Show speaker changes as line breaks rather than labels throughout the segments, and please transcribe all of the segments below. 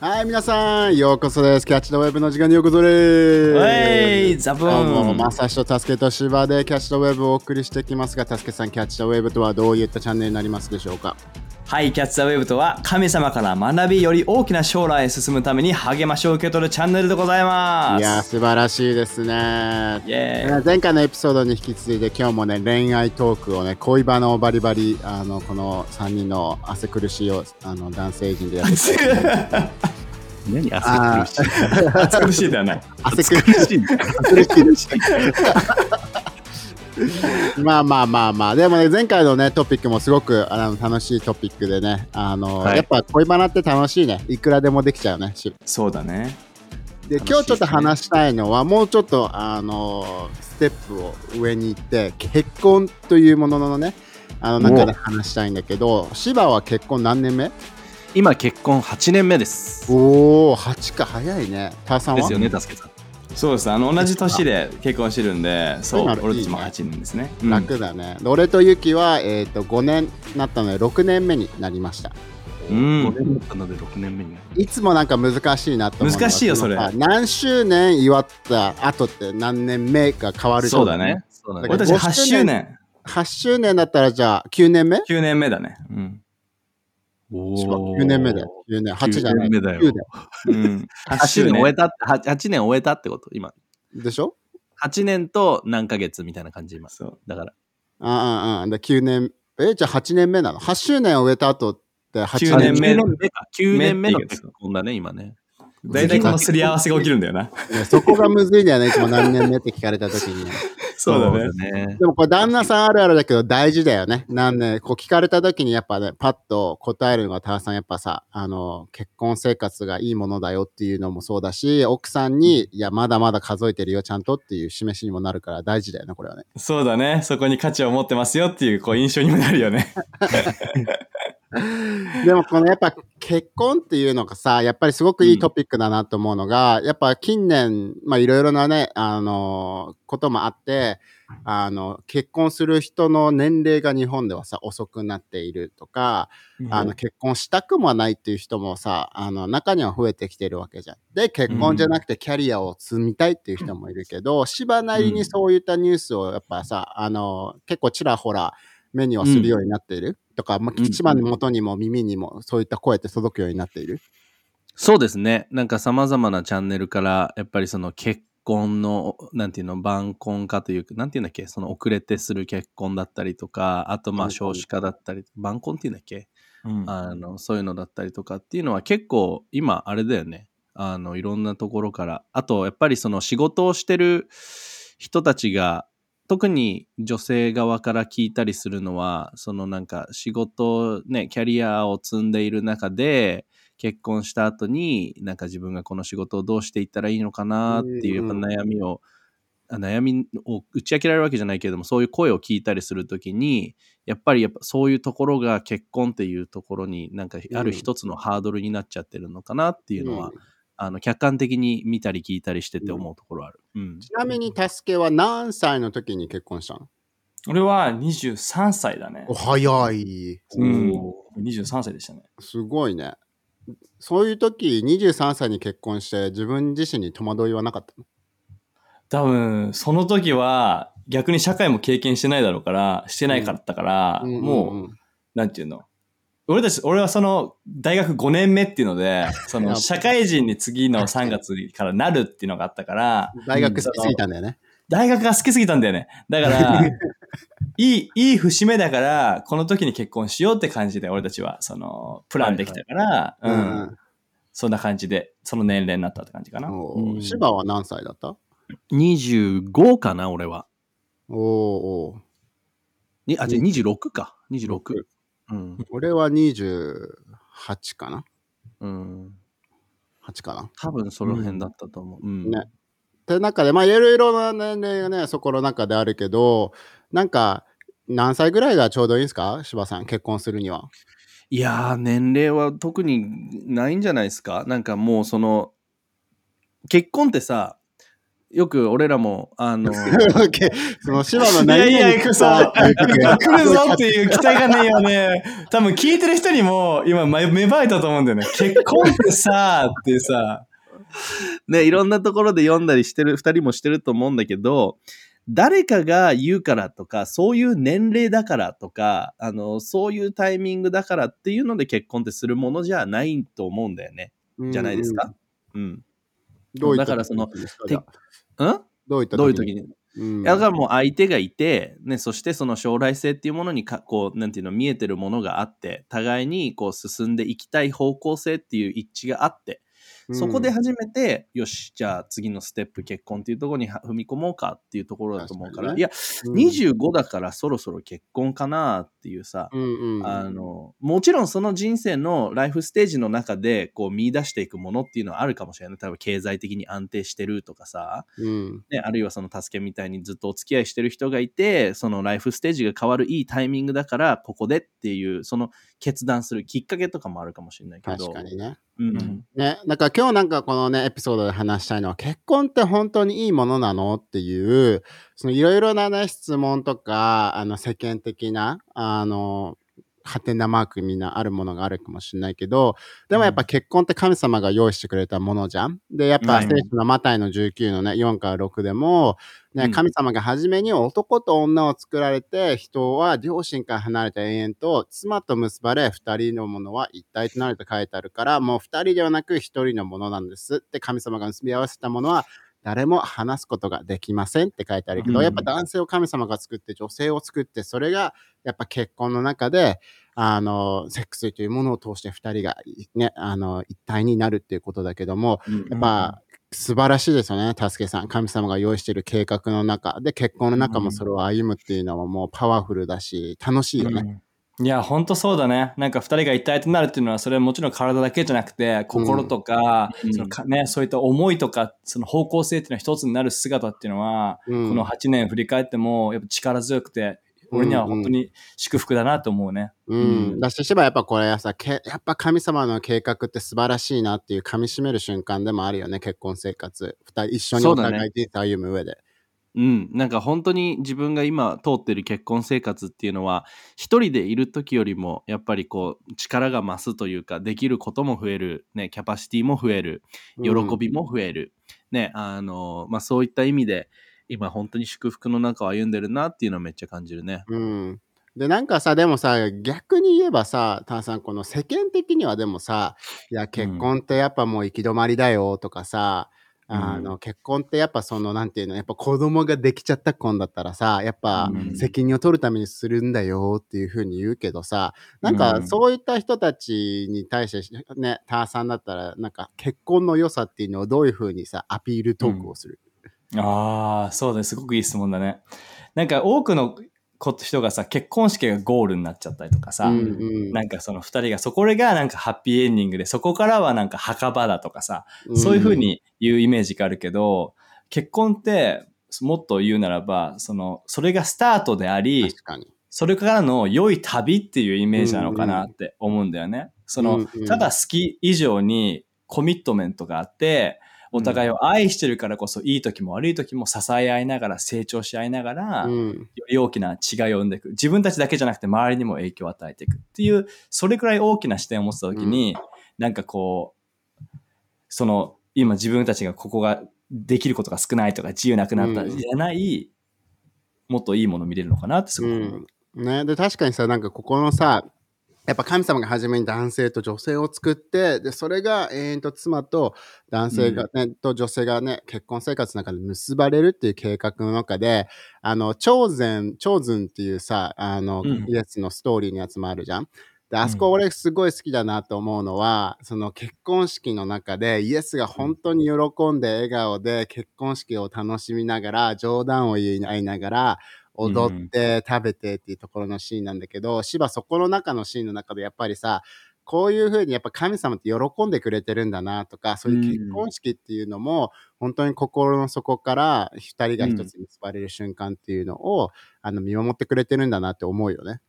はい、皆さん、ようこそです。キャッチドウェブの時間にようこそです。
はい、ザブ
どうも。まさしとたすけとしばでキャッチドウェブをお送りしていきますが、たすけさん、キャッチドウェブとはどういったチャンネルになりますでしょうか？
はい、キャッチ・ザ・ウェブとは神様から学びより大きな将来へ進むために励ましを受け取るチャンネルでございます。
いやー、素晴らしいですね。
イエーイ
前回のエピソードに引き続いて今日もね恋愛トークをね恋バナをバリバリあのこの3人の汗苦しいをあの男性陣でやって
何
あ
汗苦しい？
暑 苦しいではない。
汗苦
苦しい。
苦しい まあまあまあまあ。でもね前回のねトピックもすごくあの楽しいトピックでねあの、
はい。
やっぱ恋バナって楽しいね。いくらでもできちゃうねし。
そうだね。
で今日ちょっと話したいのはもうちょっとあのステップを上に行って結婚というもののねあの中で話したいんだけど芝は結婚何年目？
今結婚8年目です。
おお8か早いね。ターさんは？
ですよね、たすけさん。
そうです。あの同じ年で結婚してるんで、そう、俺たちも
いいね
8人ですね。うん
楽だね、で俺とユキは、えー、と5年なったので6年目になりました
うん
5年だったので6年目に。
いつもなんか難しいなと思
難しいよそれ
何周年祝った後って何年目が変わるじゃん
そうだね。
そう
だから
俺たち8周年。
8周年だったらじゃあ9年目
？9年目だね。うん。
お
9年目だよ。9年。8じゃない
9年目だよ
9だよ
うん、8
8
周年。
年終えたって、8, 8年終えたってこと、今。
でしょ
？8年と何ヶ月みたいな感じ、今。
そう。
だから。
ああああ。で9年。えじゃあ8年目なの？8周年を終えた後って8
9年目。
9年目か。9年目の結婚だね、今ね。
大体このすり合わせが起きるんだよな。
ねそこがむずいんだよねいつも何年目って聞かれた時に
そうだね。
ね。
でもこれ旦那さんあるあるだけど大事だよね。なんで、こう聞かれた時にやっぱね、パッと答えるのがターさんやっぱさ、あの、結婚生活がいいものだよっていうのもそうだし、奥さんに、いや、まだまだ数えてるよ、ちゃんとっていう示しにもなるから大事だよね、これはね。
そうだね。そこに価値を持ってますよっていうこう印象にもなるよね。
でもこのやっぱ結婚っていうのがさ、やっぱりすごくいいトピックだなと思うのが、やっぱ近年、まあいろいろなね、あの、こともあって、あの、結婚する人の年齢が日本ではさ、遅くなっているとか、あの結婚したくもないっていう人もさ、あの中には増えてきてるわけじゃん。で、結婚じゃなくてキャリアを積みたいっていう人もいるけど、芝なりにそういったニュースをやっぱさ、あの結構ちらほら目にはするようになっている、とか、まあ、
うん
芝の元にも耳にもそういった声って届くようになっている？
そうですね。なんか様々なチャンネルから、やっぱりその結婚の、なんていうの、晩婚化というか、なんていうんだっけ、その遅れてする結婚だったりとか、あとまあ少子化だったり、晩婚っていうんだっけ、
うん
あの、そういうのだったりとかっていうのは結構今あれだよね。あの、いろんなところから。あと、やっぱりその仕事をしてる人たちが、特に女性側から聞いたりするのは、そのなんか仕事、ね、キャリアを積んでいる中で、結婚した後に、なんか自分がこの仕事をどうしていったらいいのかなっていうやっぱ悩みを、あ悩みを打ち明けられるわけじゃないけれども、そういう声を聞いたりするときに、やっぱりやっぱそういうところが結婚っていうところになんかある一つのハードルになっちゃってるのかなっていうのは、
うん
あの客観的に見たり聞いたりしてて思うところある。うん。
ちなみに、タスケは何歳の時に結婚したの？
俺は23歳だね
お。早い。
うん
お
23歳でしたね。
すごいね。そういう時、23歳に結婚して自分自身に戸惑いはなかったの？
多分、その時は逆に社会も経験してないだろうから、してないかったから、
うん
もう、
んん
なんていうの？俺たち、俺はその大学5年目っていうので、その社会人に次の3月からなるっていうのがあったから、
大学好きすぎたんだよね。
大学が好きすぎたんだよね。だから、いい、いい節目だから、この時に結婚しようって感じで、俺たちは、その、プランできたから、
はいはい
うん。そんな感じで、その年齢になったって感じかな。
芝は何歳だった
？25かな、俺は。
おーお
あ、じゃあ26か。26。うん。
俺は28かな
うん。
8かな
多分その辺だったと思う。うん。
ねって中でまあいろいろな年齢がねそこの中であるけどなんか何歳ぐらいがちょうどいいんですか？柴さん結婚するにはい
やー、年齢は特にないんじゃないですか？なんかもうその、結婚ってさ、よく俺らも、あの、
その芝の
い
何々
やいや、そう、来るぞっていう期待がねえよね。多分聞いてる人にも今芽芽生えたと思うんだよね。結婚ってさ、ってさ、
ね、いろんなところで読んだりしてる、二人もしてると思うんだけど、誰かが言うからとか、そういう年齢だからとか、あの、そういうタイミングだからっていうので結婚ってするものじゃないと思うんだよね。じゃないですか？うん。
どういった
だからその
時ですか
て
じゃあ
うん？
どういった
どういう時に？
うん。
だからもう相手がいて、ね、そしてその将来性っていうものにかこうなんていうの見えてるものがあって互いにこう進んでいきたい方向性っていう一致があってそこで初めて、よしじゃあ次のステップ結婚っていうところに踏み込もうかっていうところだと思うから
ね。
いや25だからそろそろ結婚かなっていうさ、
うんうん、
あのもちろんその人生のライフステージの中でこう見出していくものっていうのはあるかもしれない。例えば経済的に安定してるとかさ、
うん。
ね、あるいはその助けみたいにずっとお付き合いしてる人がいてそのライフステージが変わるいいタイミングだからここでっていうその決断するきっかけとかもあるかもしれないけど。
確かにね。
うん。
うん。
ね、だから今日なんかこのね、エピソードで話したいのは、結婚って本当にいいものなのっていう、そのいろいろなね、質問とか、あの世間的な、あの、ハテナマークみんなあるものがあるかもしれないけど、でもやっぱ結婚って神様が用意してくれたものじゃん。で、やっぱ
はい。
聖書のマタイの19のね、4から6でも、ね、
うん。
神様が初めに男と女を作られて、人は両親から離れた永遠と妻と結ばれ、二人のものは一体となると書いてあるから、もう二人ではなく一人のものなんですって神様が結び合わせたものは、誰も話すことができませんって書いてあるけど、
うん
やっぱ男性を神様が作って女性を作って、それがやっぱ結婚の中で、あの、セックスというものを通して二人がね、あの、一体になるっていうことだけども、やっぱ、素晴らしいですよね、タスケさん。神様が用意している計画の中で、結婚の中もそれを歩むっていうのはもうパワフルだし、楽しいよね。
うんいや、ほんとそうだね。なんか二人が一体となるっていうのは、それはもちろん体だけじゃなくて、心とか、
うん
そのかね、そういった思いとか、その方向性っていうのは一つになる姿っていうのは、
うん
この8年振り返っても、やっぱ力強くて、俺には本当に祝福だなと思うね。
うん。
うん
だし、しばやっぱこれさ、けやっぱ神様の計画って素晴らしいなっていう噛み締める瞬間でもあるよね、結婚生活。二人一緒にお互い人生歩む上で。
うん、なんか本当に自分が今通ってる結婚生活っていうのは一人でいる時よりもやっぱりこう力が増すというかできることも増える、ね、キャパシティも増える。喜びも増える、ねあのまあ、そういった意味で今本当に祝福の中を歩んでるなっていうのはめっちゃ感じるね。
うん。で、なんかさ、でもさ、逆に言えばさ、タンさん、この世間的にはでもさ、いや、結婚ってやっぱもう行き止まりだよとかさ、あの、結婚ってやっぱその、なんていうの、やっぱ子供ができちゃった婚だったらさ、やっぱ
うん
責任を取るためにするんだよっていうふうに言うけどさ、なん
うん
かそういった人たちに対して、ね、ターさんだったら、なんか結婚の良さっていうのをどういうふうにさ、アピールトークをする？
ああ、そうだね。すごくいい質問だね。なんか多くのこ人がさ、結婚式がゴールになっちゃったりとかさ、
うんうん
なんかその二人が、そこがなんかハッピーエンディングで、そこからはなんか墓場だとかさ、そういうふうに言うイメージがあるけど、結婚って、もっと言うならば、その、それがスタートであり。それからの良い旅っていうイメージなのかなって思うんだよね。その、
うんうん
ただ好き以上にコミットメントがあって、お互いを愛してるからこそ、いい時も悪い時も支え合いながら、成長し合いながら、よ
うん
り大きな違いを生んでいく。自分たちだけじゃなくて周りにも影響を与えていくっていう、それくらい大きな視点を持ってた時に、なんかこう、その、今自分たちがここができることが少ないとか自由なくなった
うん。
じゃない、もっといいもの見れるのかなってすごく思う。
うん、ね、で確かにさなんかここのさやっぱ神様が初めに男性と女性を作ってでそれが永遠と妻と男性が、ねと女性がね結婚生活の中で結ばれるっていう計画の中であの超然超然っていうさあの、
うん。
イエスのストーリーのやつもあるじゃん。であそこ俺すごい好きだなと思うのは、その結婚式の中でイエスが本当に喜んで笑顔で結婚式を楽しみながら冗談を言い合いながら踊って食べてっていうところのシーンなんだけど、芝そこの中のシーンの中でやっぱりさこういうふうにやっぱ神様って喜んでくれてるんだなとかそういう結婚式っていうのも本当に心の底から二人が一つに結ばれる瞬間っていうのを、あの見守ってくれてるんだなって思うよね。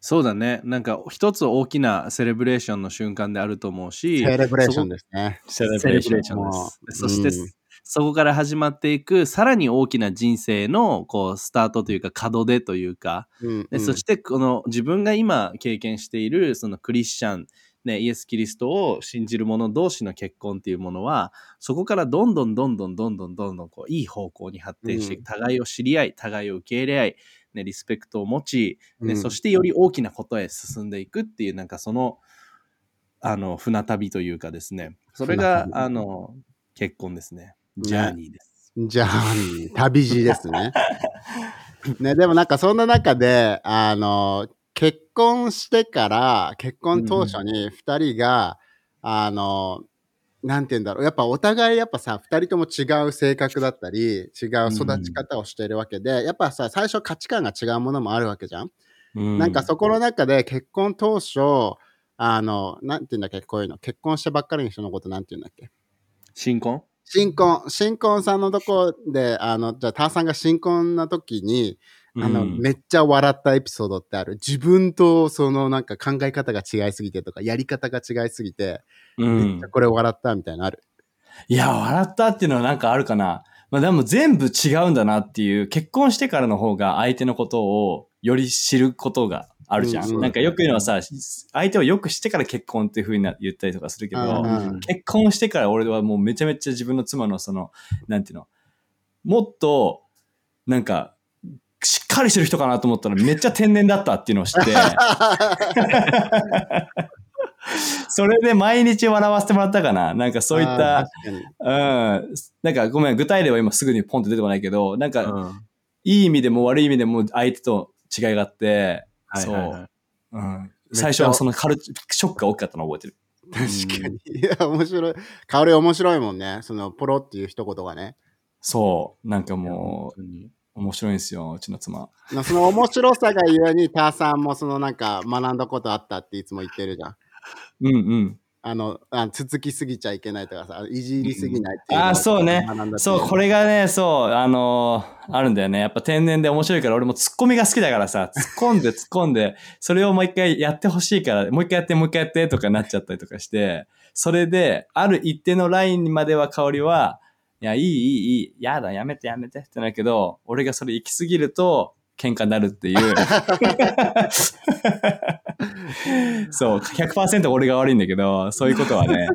そうだね。なんか一つ大きなセレブレーションの瞬間であると思うし、
セレブレーションですね。
セレ
ブレーション
も
です。そして、
うん
そこから始まっていく、さらに大きな人生の、こう、スタートというか、門出というか、
うんうん
でそして、この自分が今経験している、そのクリスチャン、ね、イエス・キリストを信じる者同士の結婚っていうものは、そこからどんどんどんどんどんどんどんどんこういい方向に発展していく、
うん
互いを知り合い、互いを受け入れ合い、ね、リスペクトを持ち、ね
うん
そしてより大きなことへ進んでいくっていう、なんかその、あの、船旅というかですね、それが、あの、結婚ですね。ジャーニーです。
じゃあ、旅路ですね。ね、でもなんかそんな中で、あの、結婚してから、結婚当初に二人が、あの、なんて言うんだろう。やっぱお互いやっぱさ、二人とも違う性格だったり、違う育ち方をしているわけで、やっぱさ、最初価値観が違うものもあるわけじゃん。
うん
なんかそこの中で結婚当初、あの、なんて言うんだっけ、こういうの。結婚してばっかりの人のことなんて言うんだっけ？
新婚？
新婚、新婚さんのとこで、あの、じゃあ、ターさんが新婚な時に、あの、
うん
めっちゃ笑ったエピソードってある。自分とそのなんか考え方が違いすぎてとか、やり方が違いすぎて、
うん
めっちゃ。これ笑ったみたいなのある。
いや、笑ったっていうのはなんかあるかな。まあでも全部違うんだなっていう、結婚してからの方が相手のことをより知ることがあるじゃん。
うんうん
なんかよく言うのはさ、相手をよくしてから結婚っていうふうにな言ったりとかするけど、
うん
結婚してから俺はもうめちゃめちゃ自分の妻のその、なんていうの、もっと、なんか、しっかりしてる人かなと思ったらめっちゃ天然だったっていうのを知って、それで毎日笑わせてもらったかな。なんかそういったうん。なんかごめん、具体例は今すぐにポンと出てこないけど、なんか、
うん
いい意味でも悪い意味でも相手と違いがあって、そ
はいはいは
う
い。
うん。最初はそのカルチショックが大きかったのを覚えてる。
確かに。いや、面白い。香り面白いもんね。その、ポロっていう一言がね。
そう。なんか
本
もう、面白いんですよ、うちの妻。
まあその面白さがゆえに、ターさんもそのなんか学んだことあったっていつも言ってるじゃん。
うんうん。
あの、あつつきすぎちゃいけないとかさ、いじりすぎないっていうのを
ああ、そうね。そう、これがね、そう、あのーあるんだよね。やっぱ天然で面白いから、俺もツッコミが好きだからさ、突っ込んで突っ込んで、それをもう一回やってほしいから、もう一回やって、もう一回やってとかなっちゃったりとかして、それで、ある一定のラインまでは香りは、いや、いい、いい、いい、やだ、やめて、やめてってなるけど、俺がそれ行き過ぎると、喧嘩になるっていう。そう、100%俺が悪いんだけど、そういうことはね、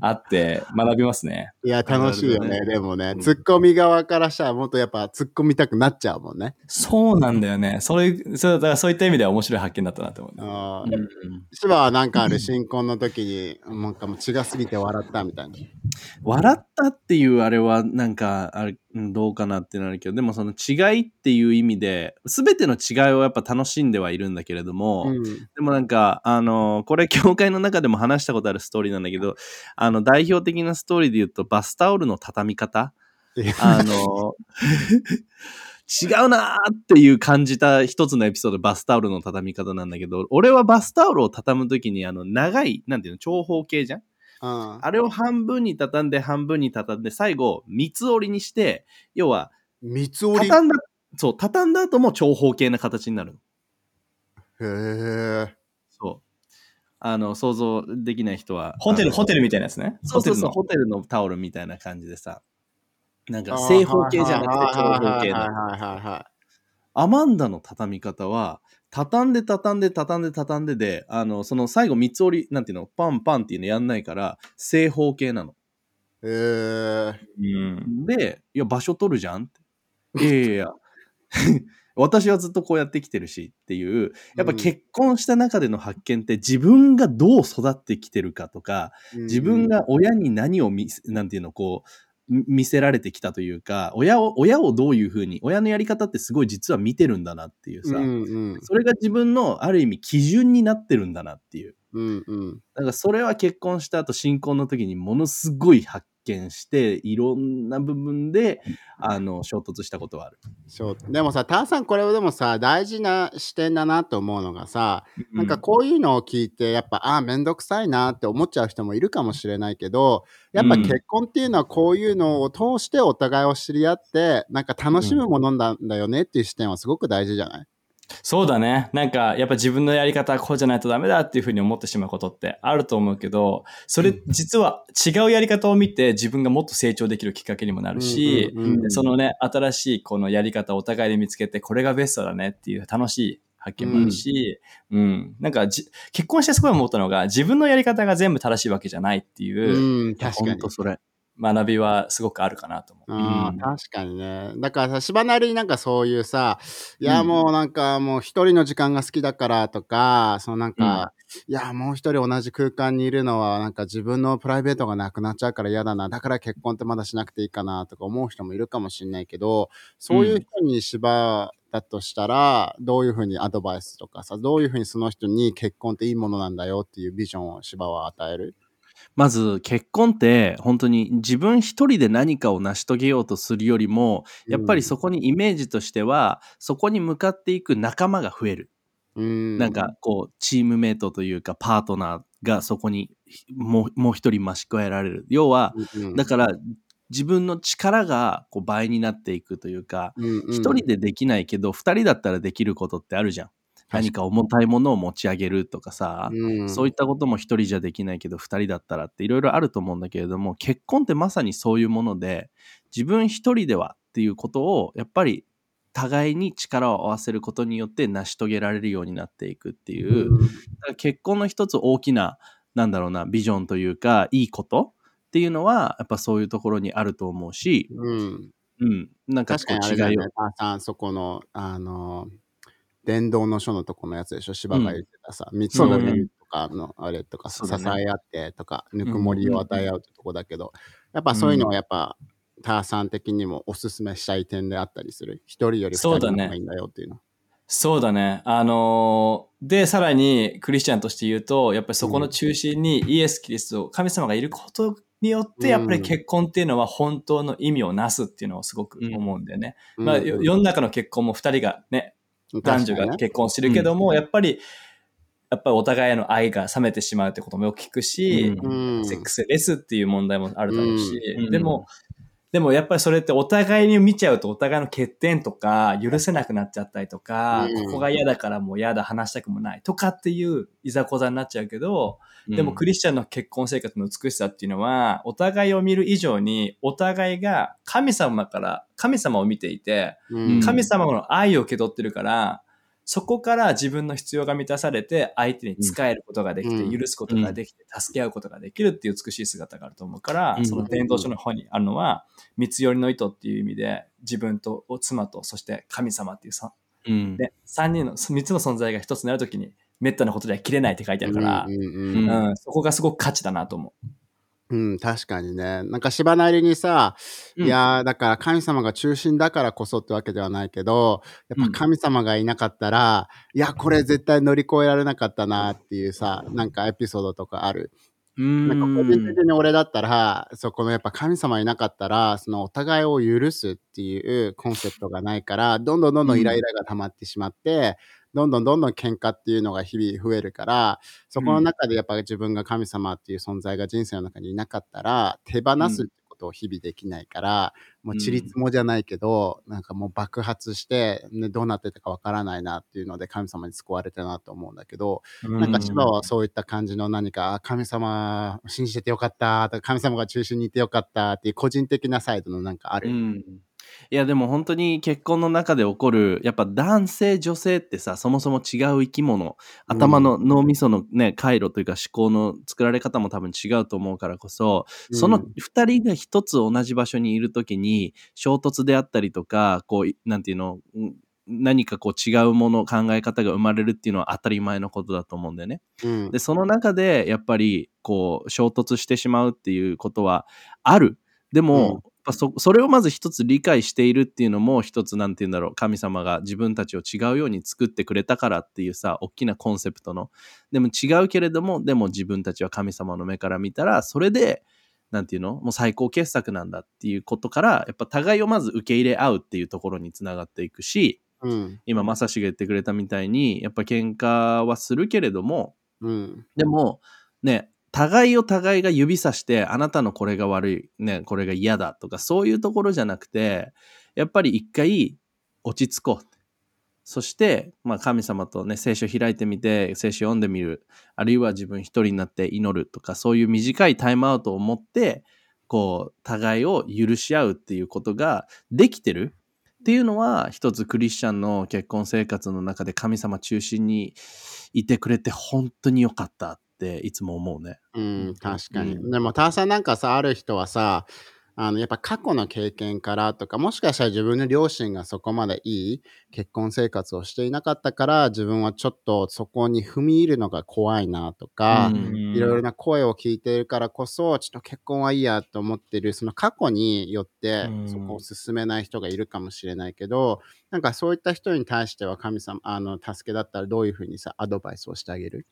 あって、学びますね。
いや、楽しいよね。
ね
でもね、
うん
ツッコミ側からしたらもっとやっぱ突っ込みたくなっちゃうもんね。
そうなんだよね。それ、そう、だからそういった意味では面白い発見だったなと思うね。
あー
うんうん
芝はなんかある新婚の時に、なんかもう血が過ぎて笑ったみたいな。
笑ったっていうあれはなんかあれうんどうかなってなるけどでもその違いっていう意味で全ての違いをやっぱ楽しんではいるんだけれども、
うん。
でもなんかあのこれ教会の中でも話したことあるストーリーなんだけどあの代表的なストーリーで言うとバスタオルの畳み方？あの違うなーっていう感じた一つのエピソードバスタオルの畳み方なんだけど俺はバスタオルを畳む時にあの長いなんていうの長方形じゃん？あれを半分に畳んで半分に畳んで最後三つ折りにして要は
三つ折り？へ
畳んだそう畳んだ後も長方形な形になるの
え。
そう。あの想像できない人は
ホテル、ホテルみたいなやつね。
そうそうそう
ホ
ホテルのタオルみたいな感じでさ。なんか正方形じゃなくて長方形
はい
の
はいはいは
アマンダの畳み方は畳んで畳んで畳んで畳んでであのその最後三つ折りなんていうの？パンパンっていうのやんないから正方形なの
い。へえ。
テルの。うん。
で、いや、場所取るじゃんって。いやいやいや、私はずっとこうやってきてるしっていう、やっぱ結婚した中での発見って自分がどう育ってきてるかとか、自分が親に何を見せ、なんていうの、こう、み見せられてきたというか、親を、親をどういうふうに、親のやり方ってすごい実は見てるんだなっていうさ、
うんうん
それが自分のある意味基準になってるんだなっていう。
うんうん。
だからそれは結婚した後新婚の時にものすごい発見していろんな部分であの衝突したことはある。
そう。でもさ、ターさん、これでもさ、大事な視点だなと思うのがさ、なんかこういうのを聞いて、やっぱ、ああ、めんどくさいなって思っちゃう人もいるかもしれないけど、やっぱ
うん。
結婚っていうのはこういうのを通してお互いを知り合って、なんか楽しむものなんだよねっていう視点はすごく大事じゃない？
そうだね。なんか、やっぱ自分のやり方はこうじゃないとダメだっていうふうに思ってしまうことってあると思うけど、それ実は違うやり方を見て自分がもっと成長できるきっかけにもなるし、そのね、新しいこのやり方をお互いで見つけて、これがベストだねっていう楽しい発見もあるし、うん、なんかじ結婚してすごい思ったのが、自分のやり方が全部正しいわけじゃないっていう
うん、確かに
ほんと。それ。
学びはすごくあるかなと思う。
うん
確かにね。だからさ、芝なりになんかそういうさ、いや
うん
もうなんかもう一人の時間が好きだからとか、そのなんか、いやもう一人同じ空間にいるのはなんか自分のプライベートがなくなっちゃうから嫌だな。だから結婚ってまだしなくていいかなとか思う人もいるかもしれないけど、そういう人に芝だとしたら、どういうふうにアドバイスとかさ、どういうふうにその人に結婚っていいものなんだよっていうビジョンを芝は与える？
まず結婚って本当に自分一人で何かを成し遂げようとするよりもやっぱりそこにイメージとしてはそこに向かっていく仲間が増える、
うん、
なんかこうチームメイトというかパートナーがそこにもうもう一人増し加えられる。要は
うん、
だから自分の力がこう倍になっていくというか
一
一人でできないけど二人だったらできることってあるじゃん何か重たいものを持ち上げるとかさ、そういったことも一人じゃできないけど二人だったらっていろいろあると思うんだけれども結婚ってまさにそういうもので自分一人ではっていうことをやっぱり互いに力を合わせることによって成し遂げられるようになっていくっていう、だから結婚の一つ大きななんだろうなビジョンというかいいことっていうのはやっぱそういうところにあると思うし、
うん、
うん、なんか
確かに
こう違いを。
あれだよね。そこの、あの、伝道の書のとこのやつでしょ、芝が言ってたさ、三つの
うん
面とかのあれとか、支え合ってとか、ぬくもりを与え合うってとこだけど、やっぱそういうのはやっぱ、母さん的にもおすすめしたい点であったりする？一人より二人の方がいいんだよっていうの。
そうだね。あのーで、さらにクリスチャンとして言うと、やっぱりそこの中心にイエス・キリスト、神様がいることによって、やっぱり結婚っていうのは本当の意味をなすっていうのをすごく思うんだよね。まあ、
うん
よ世の中の結婚も二人がね、男女が結婚してるけども、やっぱり、やっぱりお互いへの愛が冷めてしまうってこともよく聞くし、
うん。
セックスレスっていう問題もあるだろうし、
うん。
でも、でもやっぱりそれってお互いに見ちゃうとお互いの欠点とか許せなくなっちゃったりとか、
うん。
ここが嫌だからもう嫌だ話したくもないとかっていういざこざになっちゃうけど、でもクリスチャンの結婚生活の美しさっていうのはお互いを見る以上にお互いが神様から神様を見ていて、
うん。
神様の愛を受け取ってるから、そこから自分の必要が満たされて、相手に仕えることができて、
うん。
許すことができて、助け合うことができるっていう美しい姿があると思うから、
うん。
その伝道書の方にあるのは、三つ寄りの糸っていう意味で、自分と妻と、そして神様っていうさ、
うん。
で、三人の、三つの存在が一つになるときに、滅多なことでは切れないって書いてあるから、
うんうんうん
うん。
うんそこがすごく価値だなと思う。
うん、確かにね。なんか芝なりにさ、
うん
いやーだから神様が中心だからこそってわけではないけど、やっぱ神様がいなかったら、いや、これ絶対乗り越えられなかったなっていうさ、なんかエピソードとかある？
うん
なんか個人的に俺だったら、そこのやっぱ神様いなかったら、そのお互いを許すっていうコンセプトがないから、どんどんどんどんイライラが溜まってしまって、どんどんどんどん喧嘩っていうのが日々増えるから、そこの中でやっぱ自分が神様っていう存在が人生の中にいなかったら、手放すってことを日々できないから、もうちりつもじゃないけど、なんかもう爆発して、ね、どうなってたかわからないなっていうので神様に救われたなと思うんだけど、なんか千葉はそういった感じの何か、あ神様信じててよかったとか、神様が中心にいてよかったっていう個人的なサイドのなんかある？
うんいやでも本当に結婚の中で起こるやっぱ男性女性ってさそもそも違う生き物頭の脳みそのね回路というか思考の作られ方も多分違うと思うからこそその2人が一つ同じ場所にいる時に衝突であったりとかこういなんていうのうん何かこう違うもの考え方が生まれるっていうのは当たり前のことだと思うんだよね。
うん。
でその中でやっぱりこう衝突してしまうっていうことはある。でも、
うん
ぱそそれをまず一つ理解しているっていうのも一つなんて言うんだろう神様が自分たちを違うように作ってくれたからっていうさ大きなコンセプトの。でも違うけれどもでも自分たちは神様の目から見たらそれでなんていうの？もう最高傑作なんだっていうことからやっぱ互いをまず受け入れ合うっていうところにつながっていくし
うん。
今まさしが言ってくれたみたいにやっぱ喧嘩はするけれども
うん。
でも、ね、互いを互いが指さして、あなたのこれが悪い、ね、これが嫌だとか、そういうところじゃなくて、やっぱり一回落ち着こう。そして、まあ、神様とね、聖書開いてみて、聖書読んでみる。あるいは自分一人になって祈るとか、そういう短いタイムアウトを持って、こう、互いを許し合うっていうことができてるっていうのは、一つクリスチャンの結婚生活の中で神様中心にいてくれて本当に良かったていつも思うね。
うん、確かに。
うん。
でも、ターさんなんかさ、ある人はさ、あの、やっぱ過去の経験からとか、もしかしたら自分の両親がそこまでいい結婚生活をしていなかったから、自分はちょっとそこに踏み入るのが怖いなとか、
うん。
いろいろな声を聞いてるからこそ、ちょっと結婚はいいやと思ってる、その過去によって
うん。
そこを進めない人がいるかもしれないけど、なんかそういった人に対しては神様、あの、助けだったらどういうふうにさ、アドバイスをしてあげる？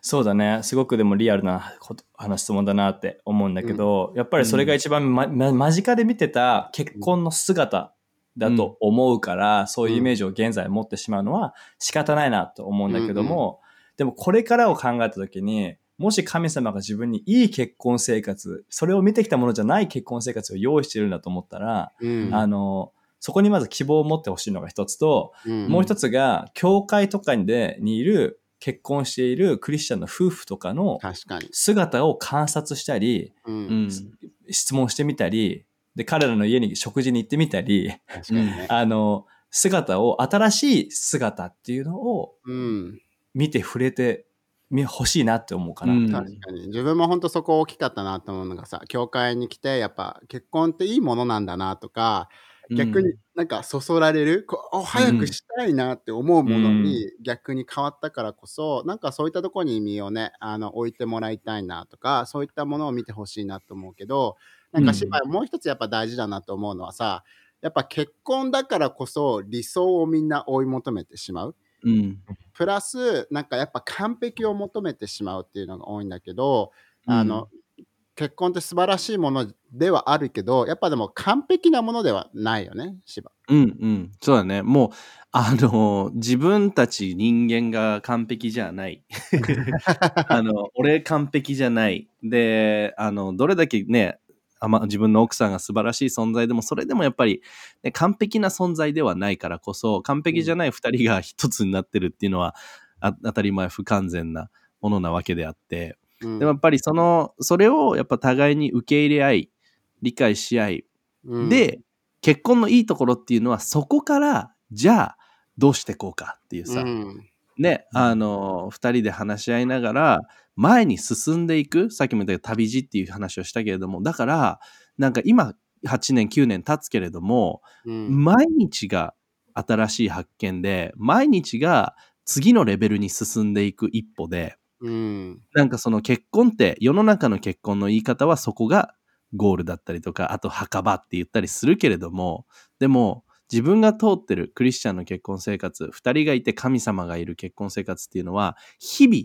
そうだね。すごくでもリアルなこと話質問だなって思うんだけど、やっぱりそれが一番、まま間近で見てた結婚の姿だと思うから、そういうイメージを現在持ってしまうのは仕方ないなと思うんだけども、でもこれからを考えた時に、もし神様が自分にいい結婚生活、それを見てきたものじゃない結婚生活を用意してるんだと思ったら、
うん。
あの、そこにまず希望を持ってほしいのが一つと、
うん。
もう一つが、教会とかでにいる、結婚しているクリスチャンの夫婦とかの。姿を観察したり、
う。
うんん。
質問してみたり、で、彼らの家に食事に行ってみたり、
ね。
あの、姿を、新しい姿っていうのを
うん。
見て触れてみ欲しいなって思うかな。
うん
確かに。自分も本当そこ大きかったなと思うのがさ、教会に来て、やっぱ結婚っていいものなんだなとか、逆になんかそそられる、こうお早くしたいなって思うものに逆に変わったからこそ、なんかそういったところに身をね、あの置いてもらいたいなとか、そういったものを見てほしいなと思うけど、なんか芝居もう一つやっぱ大事だなと思うのはさ、やっぱ結婚だからこそ理想をみんな追い求めてしまう。
うん。
プラス、なんかやっぱ完璧を求めてしまうっていうのが多いんだけど、あの、結婚って素晴らしいものではあるけど、やっぱでも完璧なものではないよね、芝。
うんうん。そうだね。もう、あの、自分たち人間が完璧じゃない。あの、俺完璧じゃない。で、あの、どれだけね、あま、自分の奥さんが素晴らしい存在でも、それでもやっぱり、ね、完璧な存在ではないからこそ、完璧じゃない二人が一つになってるっていうのは、あ当たり前不完全なものなわけであって、
うん
でもやっぱりその、それをやっぱ互いに受け入れ合い、理解し合い、
うん。
で、結婚のいいところっていうのは、そこから、じゃあ、どうしていこうかっていうさ、
うん。
ね、あの、二人で話し合いながら、前に進んでいく、さっきも言った旅路っていう話をしたけれども、だから、なんか今、8年、9年経つけれども、
うん。
毎日が新しい発見で、毎日が次のレベルに進んでいく一歩で、
うん。
なんかその結婚って、世の中の結婚の言い方はそこがゴールだったりとか、あと墓場って言ったりするけれども、でも自分が通ってるクリスチャンの結婚生活、二人がいて神様がいる結婚生活っていうのは、日々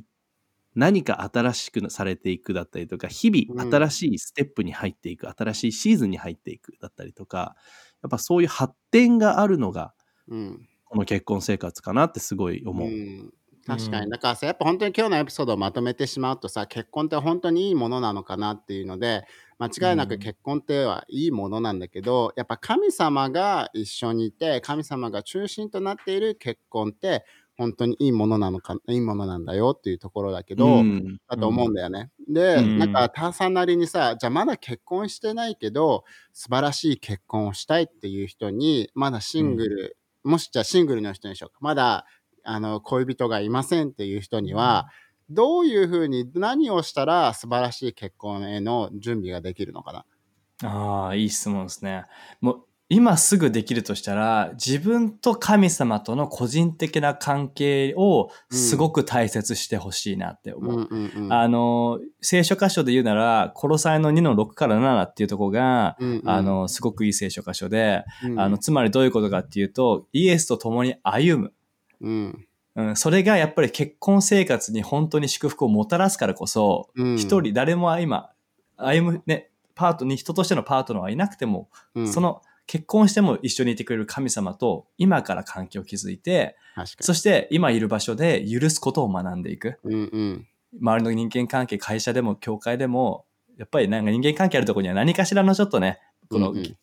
何か新しくされていくだったりとか、日々
うん
新しいステップに入っていく、新しいシーズンに入っていくだったりとか、やっぱそういう発展があるのが、
うん。
この結婚生活かなってすごい思う。
うん確かに。
うん
だからさ、やっぱ本当に今日のエピソードをまとめてしまうとさ、結婚って本当にいいものなのかなっていうので、間違いなく結婚ってはいいものなんだけど、やっぱ神様が一緒にいて、神様が中心となっている結婚って、本当にいいものなのか、いいものなんだよっていうところだけど、
うん
だと思うんだよね。で、
うん
なんか、ターさんなりにさ、じゃあまだ結婚してないけど、素晴らしい結婚をしたいっていう人に、まだシングル、もしじゃあシングルの人にしようか。まだ、あの、恋人がいませんっていう人には、どういうふうに、何をしたら素晴らしい結婚への準備ができるのかな？
ああ、いい質問ですね。もう、今すぐできるとしたら、自分と神様との個人的な関係をすごく大切してほしいなって思う。あの、聖書箇所で言うなら、コロサイの2の6から7っていうところが、
うんうん
あ、の、すごくいい聖書箇所で、
うん
あの、、つまりどういうことかっていうと、イエスと共に歩む。
うん。
うん、それがやっぱり結婚生活に本当に祝福をもたらすからこそ、
うん
一、人誰も今、歩むね、パートに、人としてのパートナーはいなくても、
うん
そ、の結婚しても一緒にいてくれる神様と今から関係を築いて、そして今いる場所で許すことを学んでいく。
に。うんうん。
周りの人間関係、会社でも教会でも、やっぱりなんか人間関係あるところには何かしらのちょっとね、この、
うんうん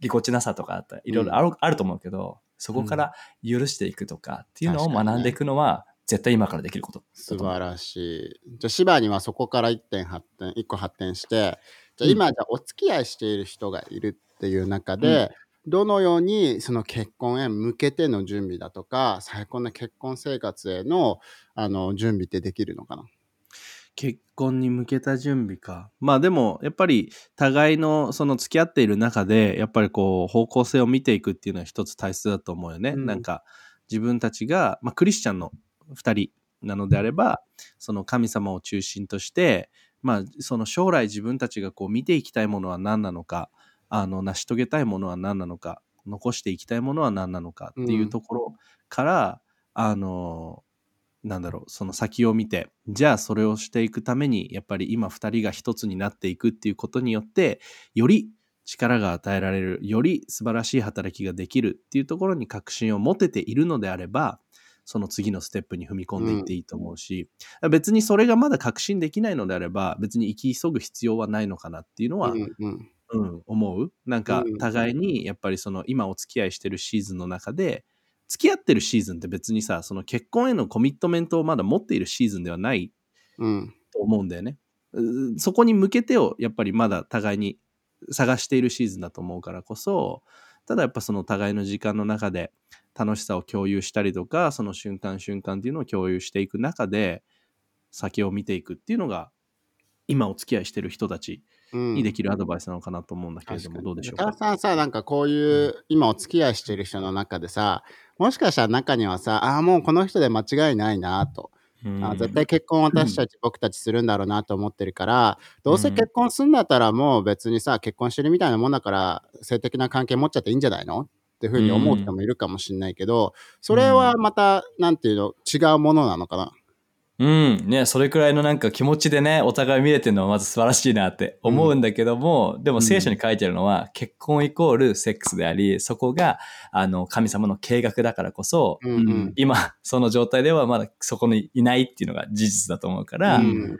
ぎこちなさとかあったらいろいろある,、あると思うけど、そこから許していくとかっていうのを学んでいくのは、絶対今からできることだと
素。晴らしい。じゃあ、芝にはそこから1点発展、1個発展して、じゃあ今、じゃあお付き合いしている人がいるっていう中で、どのようにその結婚へ向けての準備だとか、最高の結婚生活へのあの準備ってできるのかな？
結婚に向けた準備か。まあでも、やっぱり互いのその付き合っている中で、やっぱりこう方向性を見ていくっていうのは一つ大切だと思うよね。
うん
なんか自分たちが、まあクリスチャンの二人なのであれば、その神様を中心として、まあその将来自分たちがこう見ていきたいものは何なのか、あの成し遂げたいものは何なのか、残していきたいものは何なのかっていうところから、あの、なんだろう、その先を見て、じゃあそれをしていくために、やっぱり今二人が一つになっていくっていうことによって、より力が与えられる、より素晴らしい働きができるっていうところに確信を持てているのであれば、その次のステップに踏み込んでいっていいと思うし、別にそれがまだ確信できないのであれば、別に生き急ぐ必要はないのかなっていうのは、
うんうん。
うん、思う。なんか
うん。
互いにやっぱりその今お付き合いしてるシーズンの中で付き合ってるシーズンって別にさその結婚へのコミットメントをまだ持っているシーズンではない
うん
と思うんだよね。うそこに向けてをやっぱりまだ互いに探しているシーズンだと思うからこそただやっぱその互いの時間の中で楽しさを共有したりとかその瞬間瞬間っていうのを共有していく中で先を見ていくっていうのが今お付き合いしてる人たち
うん
にできるアドバイスなのかなと思うんだけれども、どうでしょうか？
さんさ、なんかこういう、今お付き合いしてる人の中でさ、もしかしたら中にはさ、ああ、もうこの人で間違いないなと。
うん。
あ絶対結婚私たち、僕たちするんだろうなと思ってるから、どうせ結婚するんだったらもう別にさ、結婚してるみたいなもんだから、性的な関係持っちゃっていいんじゃないの？っていうふうに思う人もいるかもしれないけど、それはまた、なんていうの、違うものなのかな？
うん。ね、それくらいのなんか気持ちでね、お互い見れてるのはまず素晴らしいなって思うんだけども、でも聖書に書いてあるのは、結婚イコールセックスであり、そこが、あの、神様の計画だからこそ、
うんうん。
今、その状態ではまだそこにいないっていうのが事実だと思うから、
う
うん。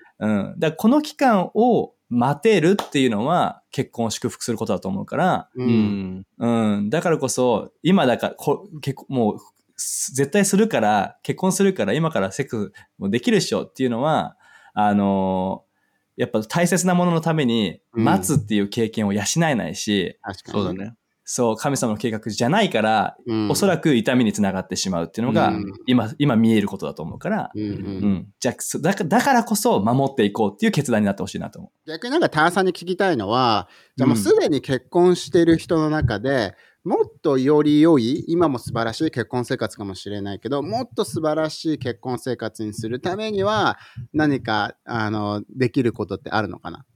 ん
だからこの期間を待てるっていうのは、結婚を祝福することだと思うから、
う。
うんん。
うん。だからこそ、今だから、こ結構もう、す絶対するから、結婚するから、今からセックスもできるっしょっていうのは、あのーやっぱ大切なもののために、
うん
待つっていう経験を養えないし、
確かに。
そうだ。ね。
そう、神様の計画じゃないから、
うん、
おそらく痛みにつながってしまうっていうのが、
うん
今、今見えることだと思うから、
うんうん
うん。じゃだからだからこそ守っていこうっていう決断になってほしいなと思
逆になんかターさんに聞きたいのは、じゃあもうすでに結婚してる人の中で、もっとより良い、今も素晴らしい結婚生活かもしれないけど、もっと素晴らしい結婚生活にするためには、何か、あの、できることってあるのかな？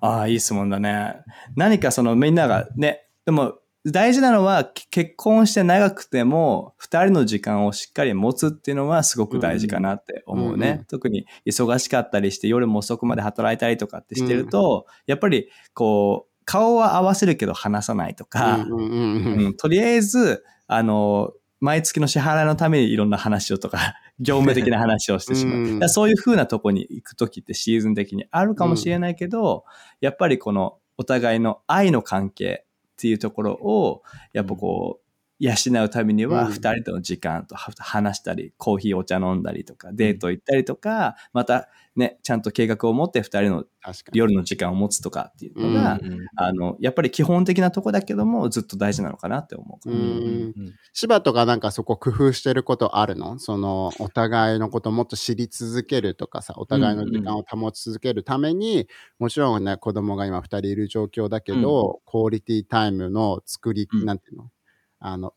ああ、いい質問だね。何かそのみんながね、でも大事なのはけ結婚して長くても二人の時間をしっかり持つっていうのはすごく大事かなって思うね。
うんうん
特に忙しかったりして夜も遅くまで働いたりとかってしてると、やっぱりこう、顔は合わせるけど話さないとか、
うんうんうん
うんとりあえず、あの、毎月の支払いのためにいろんな話をとか、業務的な話をしてしまう。
うん
そういう風なとこに行くときってシーズン的にあるかもしれないけど、やっぱりこのお互いの愛の関係っていうところを、やっぱこう、養うためには、
うん。
二人との時間とは話したり、コーヒーお茶飲んだりとか、デート行ったりとか、またね、ちゃんと計画を持って二人の。夜の時間を持つとかっていうのが、
うん
あの、やっぱり基本的なとこだけども、ずっと大事なのかなって思うか
う
ら。
ん柴とかなんかそこ工夫してることあるの？そのお互いのことをもっと知り続けるとかさお互いの時間を保ち続けるために、もちろんね子供が今2人いる状況だけど、クオリティタイムの作り、
うん。
なんていうの？あの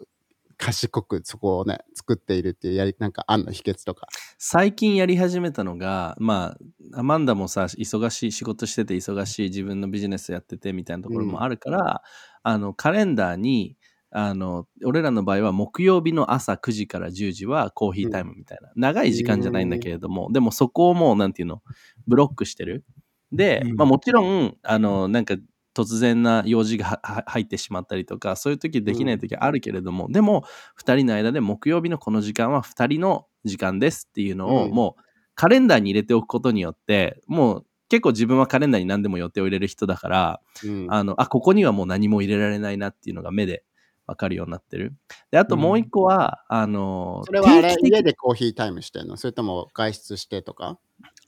賢くそこをね作っているっていうやりなんかあんの秘訣とか。
最近やり始めたのが、まあ、アマンダもさ、忙しい、仕事してて忙しい、自分のビジネスやっててみたいなところもあるから、あの、カレンダーに、あの、俺らの場合は木曜日の朝9時から10時はコーヒータイムみたいな。長い時間じゃないんだけれども、でもそこをもう、なんていうの、ブロックしてる。で、
うん
まあもちろん、あの、なんか、突然な用事が入ってしまったりとか、そういう時できない時あるけれども、でも、2人の間で木曜日のこの時間は2人の時間ですっていうのを、
うん。
もうカレンダーに入れておくことによって、もう結構自分はカレンダーに何でも予定を入れる人だから、
うん。
あの、あ、ここにはもう何も入れられないなっていうのが目でわかるようになってる。で、あともう一個は、あの、
それはあれ家でコーヒータイムしてんの？それとも外出してとか？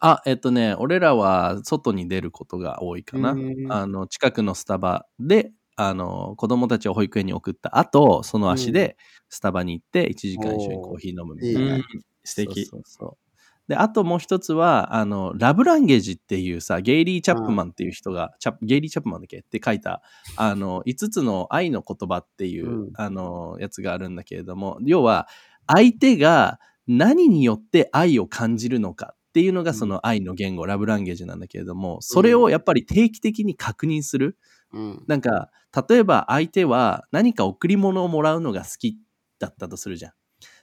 あ、えっとね、俺らは外に出ることが多いかな。
うん
あの、近くのスタバで、あの、子供たちを保育園に送った後、その足でスタバに行って1時間一緒にコーヒー飲むみたいな。
いい
素敵。
そうそうそう。で、あともう一つは、あの、ラブランゲージっていうさ、ゲイリー・チャップマンっていう人が、チャップゲイリー・チャップマンだっけ？って書いた、あの、5つの愛の言葉っていう、
うん。
あの、やつがあるんだけれども、要は、相手が何によって愛を感じるのかっていうのがその愛の言語、ラブランゲージなんだけれども、それをやっぱり定期的に確認する。
うん
なんか、例えば相手は何か贈り物をもらうのが好きだったとするじゃん。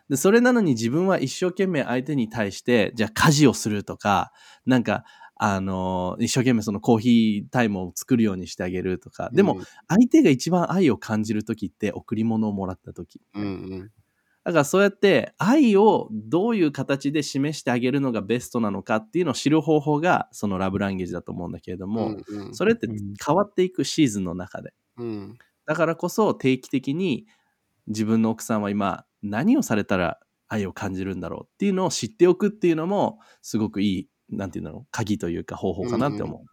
で、それなのに自分は一生懸命相手に対して、じゃあ家事をするとか、なんか、あの、一生懸命そのコーヒータイムを作るようにしてあげるとか。でも、相手が一番愛を感じるときって贈り物をもらったとき。
うんうん
だからそうやって愛をどういう形で示してあげるのがベストなのかっていうのを知る方法がそのラブランゲージだと思うんだけれども、
うんうん
それって
うん
変わっていくシーズンの中で。
うん
だからこそ定期的に自分の奥さんは今何をされたら愛を感じるんだろうっていうのを知っておくっていうのもすごくいい、なんていうの、鍵というか方法かなって思う。うん。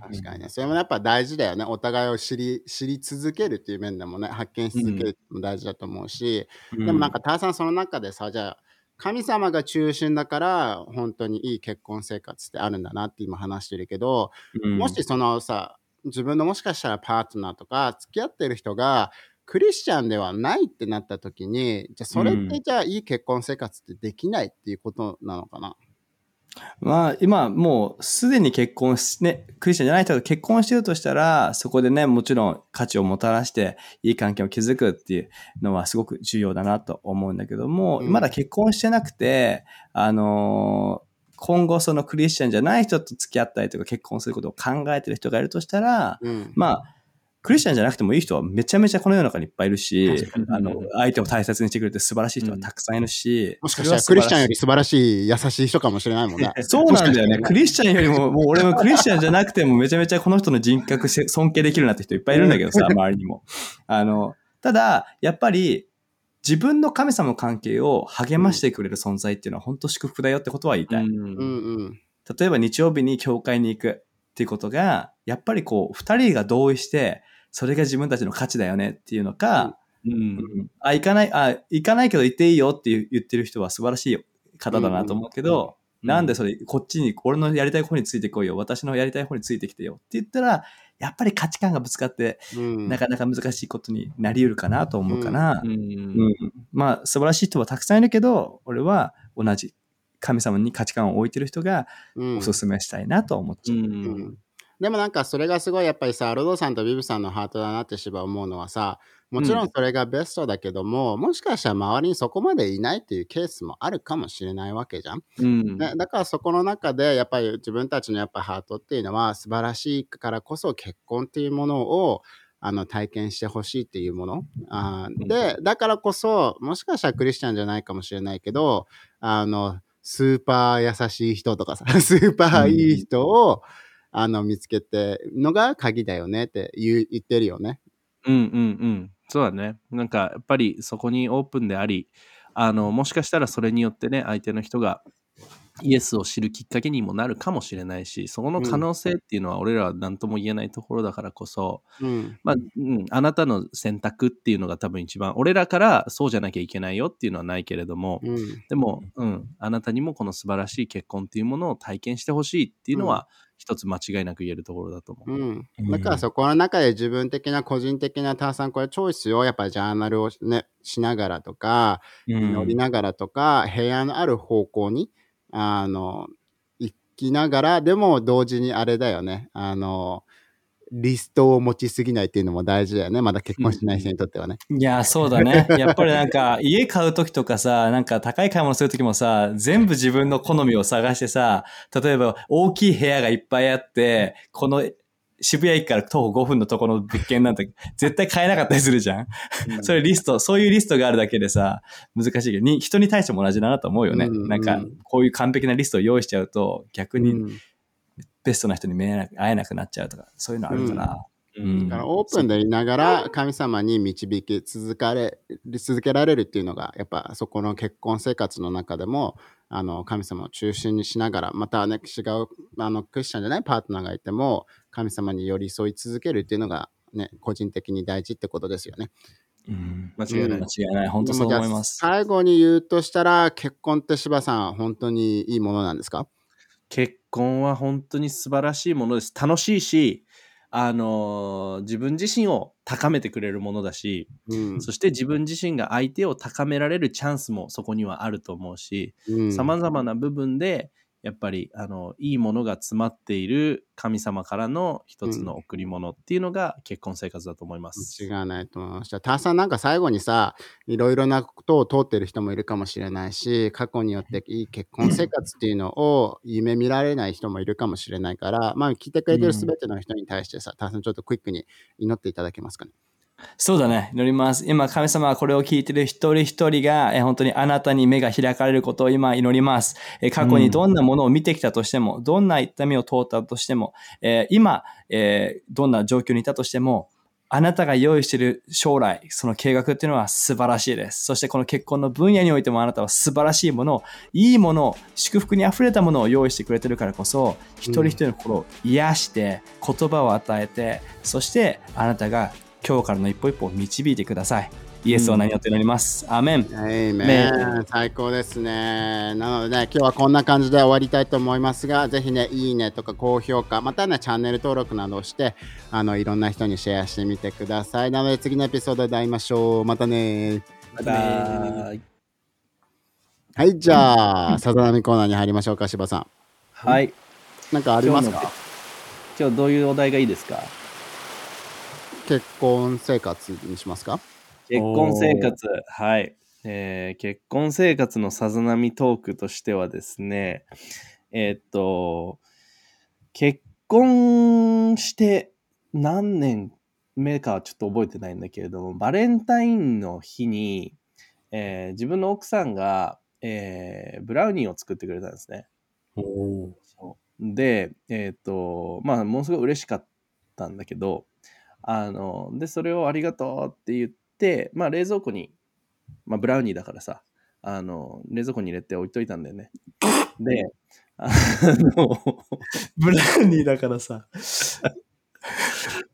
確かにね。それもやっぱ大事だよね。お互いを知り知り続けるっていう面でもね、発見し続けるのも大事だと思うし、でもなんか、ターさんその中でさ、じゃあ、神様が中心だから、本当にいい結婚生活ってあるんだなって今話してるけど、
うん
もしそのさ、自分のもしかしたらパートナーとか付き合ってる人がクリスチャンではないってなった時に、じゃあそれっ
うん
てじゃあいい結婚生活ってできないっていうことなのかな？
まあ、今、もう、すでに結婚し、ね、クリスチャンじゃない人が結婚してるとしたら、そこでね、もちろん価値をもたらして、いい関係を築くっていうのはすごく重要だなと思うんだけども、
うん
まだ結婚してなくて、あのー今後そのクリスチャンじゃない人と付き合ったりとか結婚することを考えてる人がいるとしたら、
うん。
まあ、クリスチャンじゃなくてもいい人はめちゃめちゃこの世の中にいっぱいいるしあの、相手を大切にしてくれて素晴らしい人はたくさんいるし、
もしかしたらクリスチャンより
そ
素晴らしい、優しい人かもしれないもんね。
そうなんだよね。クリスチャンよりも、もう俺もクリスチャンじゃなくてもめちゃめちゃこの人の人格せ尊敬できるなって人いっぱいいるんだけどさ、周りにも。あの、ただ、やっぱり、自分の神様の関係を励ましてくれる存在っていうのは本当祝福だよってことは言いたい。
うん
うんうん。
例えば日曜日に教会に行くっていうことが、やっぱりこう、二人が同意して、それが自分たちの価値だよねっていうのか、
うん。
あ、行かない、あ、行かないけど行っていいよって言ってる人は素晴らしい方だなと思うけど、
うん。
なんでそれ、こっちに、俺のやりたい方についてこいよ、私のやりたい方についてきてよって言ったら、やっぱり価値観がぶつかって、
うん。
なかなか難しいことになり得るかなと思うから、
うん。
うん。まあ素晴らしい人はたくさんいるけど、俺は同じ神様に価値観を置いてる人が
うん。
おすすめしたいなと思っちゃう。
うん
うんでもなんかそれがすごいやっぱりさ、ロドさんとビブさんのハートだなってしば思うのはさ、もちろんそれがベストだけども、もしかしたら周りにそこまでいないっていうケースもあるかもしれないわけじゃん。
うん。
ね、だからそこの中でやっぱり自分たちのやっぱハートっていうのは素晴らしいからこそ結婚っていうものをあの体験してほしいっていうもの。あーでだからこそもしかしたらクリスチャンじゃないかもしれないけどあのスーパー優しい人とかさ スーパーいい人を、あの見つけてのが鍵だよねって言う言ってるよね。
うんうんうん。そうだね。なんかやっぱりそこにオープンであり、あの、もしかしたらそれによってね、相手の人がイエスを知るきっかけにもなるかもしれないし、そこの可能性っていうのは俺らは何とも言えないところだからこそ、
うん
まあ、うん、あなたの選択っていうのが多分一番、俺らからそうじゃなきゃいけないよっていうのはないけれども、
うん
でも、うん、あなたにもこの素晴らしい結婚っていうものを体験してほしいっていうのは、一つ間違いなく言えるところだと思う。
うん、だからそこの中で自分的な個人的なターさんこれチョイスをやっぱりジャーナルを、ね、しながらとか、
うん。
乗りながらとか平安のある方向にあの行きながらでも同時にあれだよね。あのリストを持ちすぎないっていうのも大事だよねまだ結婚しない人にとってはね。
いや、そうだね。やっぱりなんか、家買うときとかさ、なんか高い買い物するときもさ、全部自分の好みを探してさ、例えば大きい部屋がいっぱいあって、この渋谷駅から徒歩5分のところの物件なんて絶対買えなかったりするじゃん。それリスト、そういうリストがあるだけでさ、難しいけど、に人に対しても同じだなと思うよね。
うん
なんか、こういう完璧なリストを用意しちゃうと、逆に
うん
ベストな人に見えな会えなくなっちゃうとか、そういうのあるから。
うん
うん
だからオープンでいながら神様に導き続かれ続けられるっていうのがやっぱそこの結婚生活の中でもあの神様を中心にしながらまたね違うあのクリスチャンじゃないパートナーがいても神様に寄り添い続けるっていうのがね個人的に大事ってことですよね。
うん
間違いない。
間違いない。本当そう思います。
最後に言うとしたら結婚って柴さん本当にいいものなんですか？
結婚は本当に素晴らしいものです。楽しいし、あのー自分自身を高めてくれるものだし、
うん
そして自分自身が相手を高められるチャンスもそこにはあると思うし、
うん
さまざまな部分で、やっぱりあのいいものが詰まっている神様からの一つの贈り物っていうのが結婚生活だと思います。
違いないと思いました。ターさんなんか最後にさ、いろいろなことを通ってる人もいるかもしれないし、過去によっていい結婚生活っていうのを夢見られない人もいるかもしれないから、まあ聞いてくれてるすべての人に対してさ、ターさんちょっとクイックに祈っていただけますかね。
そうだね。祈ります。今、神様はこれを聞いている一人一人が、えー本当にあなたに目が開かれることを今祈ります。えー過去にどんなものを見てきたとしても、どんな痛みを通ったとしても、えー今、えーどんな状況にいたとしても、あなたが用意している将来、その計画っていうのは素晴らしいです。そしてこの結婚の分野においてもあなたは素晴らしいものを、いいものを、祝福に溢れたものを用意してくれてるからこそ、一人一人の心を癒して、言葉を与えて、そしてあなたが今日からの一歩一歩を導いてください。イエスを名によって祈ります？アーメン。
最高ですね。なのでね、今日はこんな感じで終わりたいと思いますが、ぜひね、いいねとか高評価、またね、チャンネル登録などをして、あの、いろんな人にシェアしてみてください。なので次のエピソードで会いましょう。またね。
バイバイ
はい、じゃあ、さざ波コーナーに入りましょうか、柴さん。
はい。
なんかあります
今日
か
今日どういうお題がいいですか？
結婚生活にしますか？
結婚生活。はい。えー結婚生活のさざ波トークとしてはですね、えーっと、結婚して何年目かはちょっと覚えてないんだけれども、バレンタインの日に、えー自分の奥さんが、えーブラウニーを作ってくれたんですね。で、えっ、と、まあ、ものすごい嬉しかったんだけど、あの、で、それをありがとうって言って、まあ、冷蔵庫に、まあ、ブラウニーだからさ、あの、冷蔵庫に入れて置いといたんだよね。で、あの、
ブラウニーだからさ。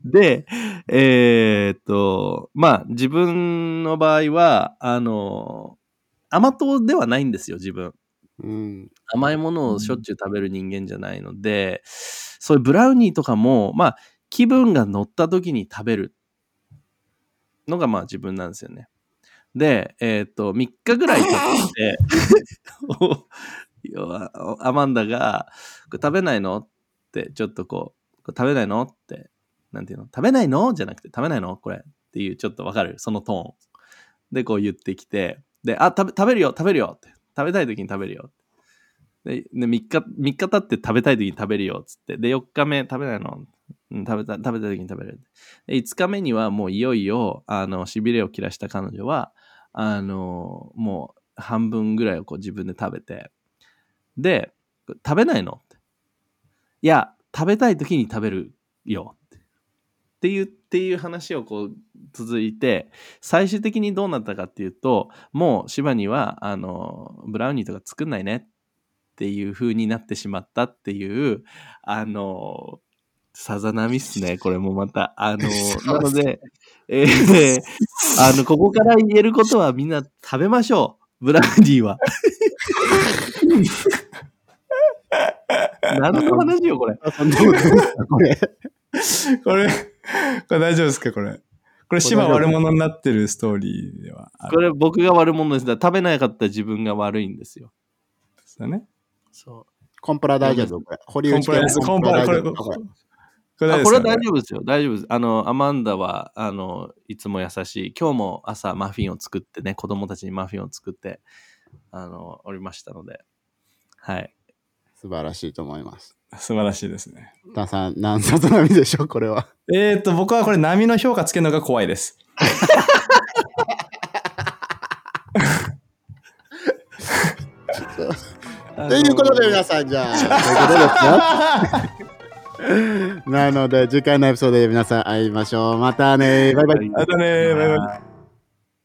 で、えーっと、まあ、自分の場合は、あの、甘党ではないんですよ、自分。
うん。
甘いものをしょっちゅう食べる人間じゃないので、そういうブラウニーとかも、まあ、気分が乗った時に食べるのが、まあ自分なんですよね。で、えっ、と、3日ぐらい経って、アマンダが、食べないのって、ちょっとこう、食べないのって、なんていうの？食べないの？じゃなくて、食べないの？これ。っていう、ちょっとわかる？そのトーン。で、こう言ってきて、で、あ、食べ食べるよ、食べるよって。食べたい時に食べるよ。で、で3日、3日経って食べたい時に食べるよっ、つって。で、4日目食べないの？うん食べた、食べた時に食べる。で、5日目にはもういよいよ、あの、痺れを切らした彼女は、あの、もう半分ぐらいをこう自分で食べて、で、食べないの？って。いや、食べたい時に食べるよって。っていう、っていう話をこう続いて、最終的にどうなったかっていうと、もう芝には、あの、ブラウニーとか作んないねっていう風になってしまったっていう、あの、さざ波っすね、これもまた。あの、なので、えー あの、ここから言えることはみんな食べましょう。ブラウニーは。何の話よ、これ。
これ。
これ、これ大丈夫ですかこれ？これ、島悪者になってるストーリーでは
これ僕が悪者です。食べなかった自分が悪いんですよ。
んですよね。
そう。
コンプラ大丈夫これ。
コンプラです。コンプラ、これ、
大丈夫
これ
これ
あこれは大
夫
丈夫ですよ。大丈夫です。あの、アマンダは、あの、いつも優しい。今日も朝マフィンを作ってね、子供たちにマフィンを作って、あの、おりましたので。はい。
素晴らしいと思います。
素晴らしいですね。
ターさん、何冊並みでしょうこれは。
えーっと、僕はこれ波の評価つけるのが怖いです。
ということで皆さん、じゃあ、ということですよ。なので、次回のエピソードで皆さん会いましょう。またね。バイバイ。
あとね、バイバイ。